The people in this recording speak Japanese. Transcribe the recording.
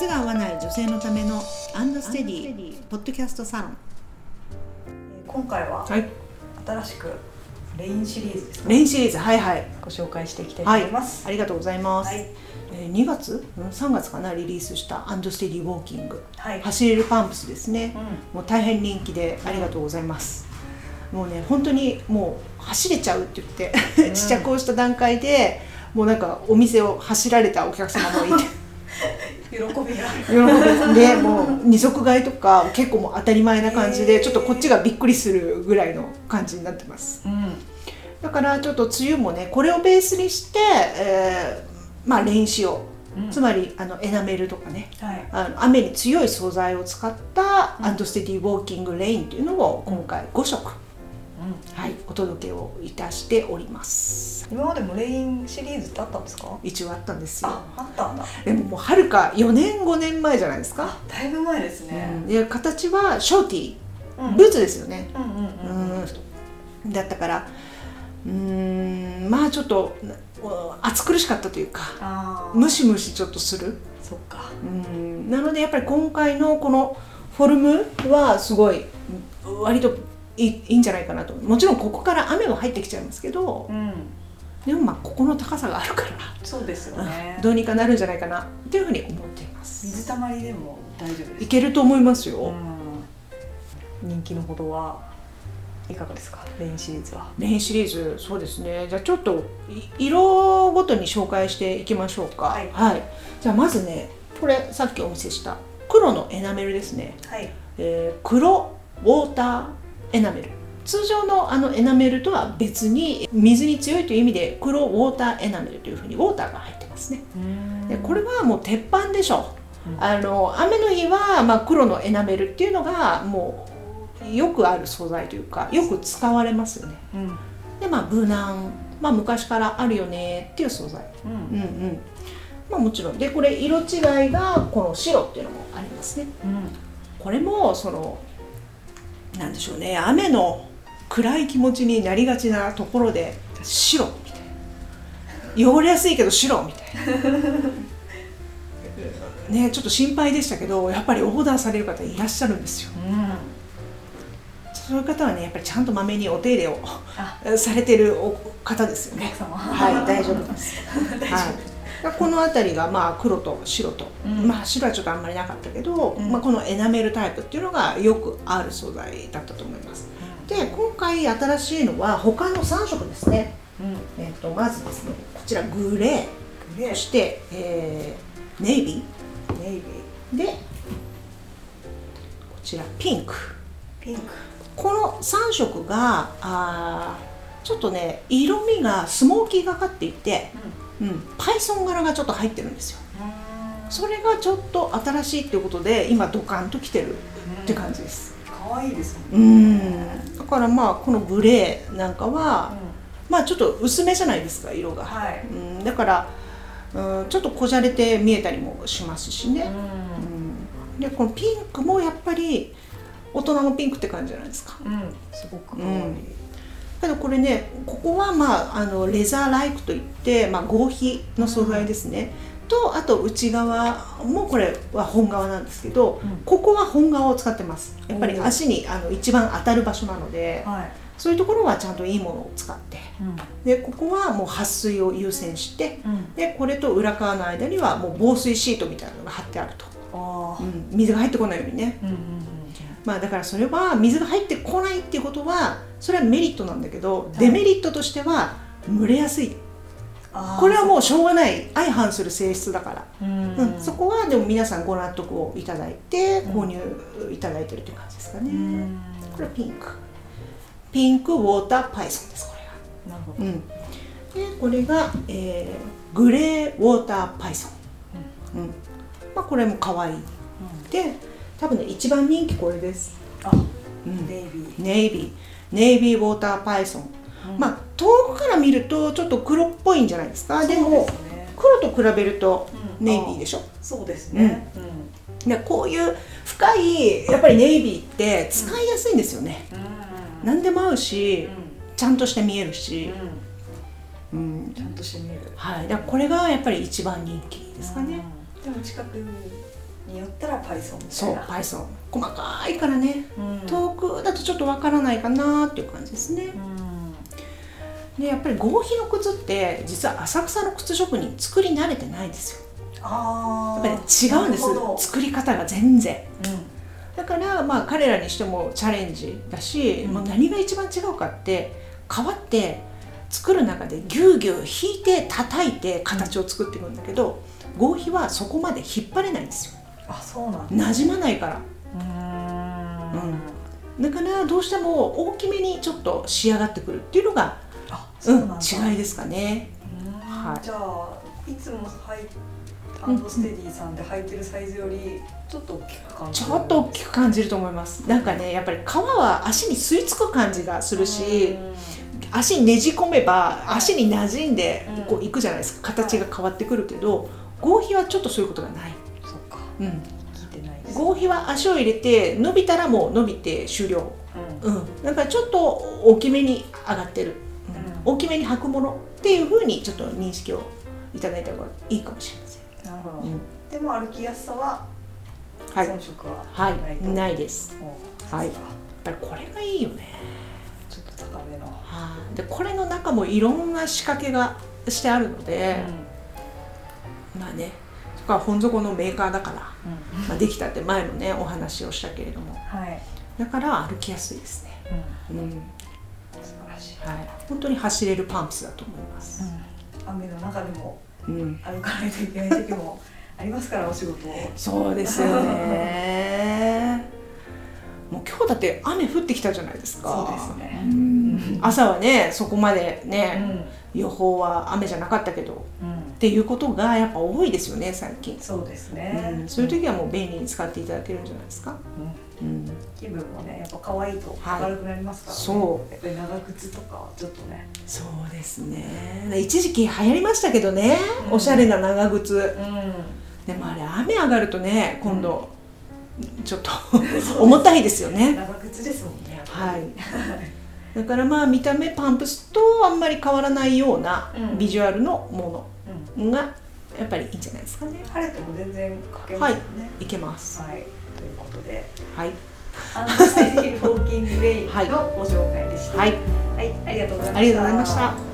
靴が合わない女性のための andsteady ポッドキャストサロン。今回ははい。新しくレインシリーズですか？レインシリーズはいはい。ご紹介していきたいとはい思います。ありがとうございます、はい。えー2月？うん？3月かな？リリースした andsteady ウォーキング。はい。走れるパンプスですね。う、ん。もう大変人気でありがとうございます、もうね本当にもう走れちゃうって言って、うん。試着をした段階でもうなんかお店を走られたお客様もいて 喜びが。喜びでもう二足買いとか結構もう当たり前な感じでちょっとこっちがびっくりするぐらいの感じになってますうん。だからちょっと梅雨もねこれをベースにして、えーまあレイン仕様うんつまりあのエナメルとかねはい。あの雨に強い素材を使ったうん andsteady ウォーキングレインというのを今回5色、うん。はい、お届けをいたしております今までもレインシリーズってあったんですか？一応あったんですよあ、あったんだ。でももうはるか4年5年前じゃないですか、あ、だいぶ前ですねうん。で形はショーティうんーブーツですよね、うんうんうん。うんだったからうーんまあちょっとな暑苦しかったというか。ムシムシちょっとするそっか。うんなのでやっぱり今回のこのフォルムはすごいうん割といいいいんじゃないかなともちろんここから雨は入ってきちゃいますけどうん。でもまあここの高さがあるから、そうですよね。どうにかなるんじゃないかなっていうふうに思っています水たまりでも大丈夫ですいけると思いますよ、うん。人気のほどはいかがですか？レインシリーズは。メインシリーズそうですねじゃあちょっとい色ごとに紹介していきましょうかはいじゃあまずねこれさっきお見せした黒のエナメルですね、はい。えー黒ウォーターエナメル。通常のあのエナメルとは別に水に強いという意味で黒ウォーターエナメルというふうにウォーターが入ってますね。でこれはもう鉄板でしょうん。あの雨の日は、まあ、黒のエナメルっていうのがもうよくある素材というかよく使われますよね。うん。でまあ無難、まあ、昔からあるよねっていう素材。うん。うんうん。まあもちろん。でこれ色違いがこの白っていうのもありますね。うん。これもそのなんでしょうね。雨の暗い気持ちになりがちなところで白みたいな汚れやすいけど白みたいな。ねちょっと心配でしたけどやっぱりオーダーされる方いらっしゃるんですよ。そういう方はねやっぱりちゃんとまめにお手入れをあ。されてるお方ですよね。はい大丈夫です。大丈はい、この辺りがまあ黒と白と、うん。まあ白はちょっとあんまりなかったけど、うん。まあ、このエナメルタイプっていうのがよくある素材だったと思います。で今回新しいのは他の3色ですね、うん。えー、とまずですねこちらグレー。そして、えーネイビネイビー。ーでこちらピンク。ピンク。この3色があーちょっとね色味がスモーキーがかっていて、うん、パイソン柄がちょっと入ってるんですよ。それがちょっと新しいっていうことで今ドカンときてるって感じです。可愛いですね。うん。だからまあこのグレーなんかは、まあちょっと薄めじゃないですか色が、はい。うん、だから、うん、ちょっとこじゃれて見えたりもしますしね、うん、でこのピンクもやっぱり大人のピンクって感じじゃないですか。うん。すごく可愛い。うんけどこれねここはまああのレザーライクといって、まあ、合皮の素材ですね、とあと内側もこれは本革なんですけど、うん。ここは本革を使ってます。やっぱり足にあの一番当たる場所なのではい。そういうところはちゃんといいものを使って。うん。でここはもう撥水を優先してうん。でこれと裏側の間にはもう防水シートみたいなのが貼ってあると、水が入ってこないようにね。うんうんまあだからそれは水が入ってこないっていうことはそれはメリットなんだけどい。デメリットとしては蒸れやすい。これはもうしょうがない。相反する性質だから、うん。うん、そこはでも皆さんご納得をいただいてうん。購入いただいてるという感じですかね、うん。これはピンク。ピンクウォーターパイソンですこなるほれが、うん、でこれが、えーグレーウォーターパイソン、うん。まあ、これも可愛い。で多分ね一番人気これです、あうん。ネイビー。ネイビー。ネイビーウォーターパイソン、まあ遠くから見るとちょっと黒っぽいんじゃないですか。でもね。黒と比べるとうん。ネイビーでしょ、そうですね。うん。でこういう深いやっぱりネイビーって使いやすいんですよね、うん。何でも合うし、うん。ちゃんとして見えるし、うん。うん。ちゃんとして見える。はい、だこれがやっぱり一番人気ですかね、うん。でも近くによったらパイソンみたそいうな Python 細かいからね。うん。遠くだとちょっとわからないかなっていう感じですね。うん。でやっぱり合皮の靴って実は浅草の靴職人作り慣れてないんですよ。ああやっぱり違うんです作り方が全然。うだからまあ彼らにしてもチャレンジだし、うん。まあ何が一番違うかって皮って作る中でぎゅうぎゅう引いて叩いて形を作っていくんだけど合皮はそこまで引っ張れないんですよ。んあそうなんだ。馴染まないから。うん。だからどうしても大きめにちょっと仕上がってくるっていうのが、あそううん、違いですかね。うん。はい。じゃあいつも履いアンドステディさんで履いてるサイズよりちょっと大きく感じる？ちょっと大きく感じると思います。なんかねやっぱり皮は足に吸い付く感じがするし足にねじ込めばはい。足に馴染んでうん。こういくじゃないですか。形が変わってくるけど合皮はちょっとそういうことがない、うん、聞いてないです。合皮は足を入れて伸びたらもう伸びて終了。うん。うん。だからちょっと大きめに上がってる、うん。うん大きめに履くものっていうふうにちょっと認識をいただいた方がいいかもしれません、なるほど。うん。でも歩きやすさははい。遜色ははい。ないです。おはい。やっぱりこれがいいよね。ちょっと高めの。はい。でこれの中もいろんな仕掛けがしてあるので、まあねそこは本底のメーカーだから、うん。まあ、できたって前のねお話をしたけれども。はい。だから歩きやすいですね、うん。うん。素晴らしい。はい、本当に走れるパンプスだと思います、雨の中でもうん。歩かないといけない時も ありますからお仕事を。そうですよね。もう今日だって雨降ってきたじゃないですか。そうですね。ん。朝はねそこまでうね、ん。予報は雨じゃなかったけどっうんていうことがやっぱ多いですよね最近、そうですうねん、そういう時はもう便利に使っていただけるんじゃないですか、うん。うん、気分もねやっぱ可愛いと明るくなりますからね。そう。やっぱり長靴とかはちょっとね。そうですね。一時期流行りましたけどね、うん。おしゃれな長靴。うん。でもあれ雨上がるとね今度、ちょっと 重たいですよね。長靴ですもんねはり。い。だからまあ見た目パンプスとあんまり変わらないようなうん。ビジュアルのもうんのがやっぱりいいんじゃないですかね。晴れても全然かけますよね。い。けます。はい、ということで。はい。ウォーキングウェイはいのご紹介でした。はい。はい、ありがとうございました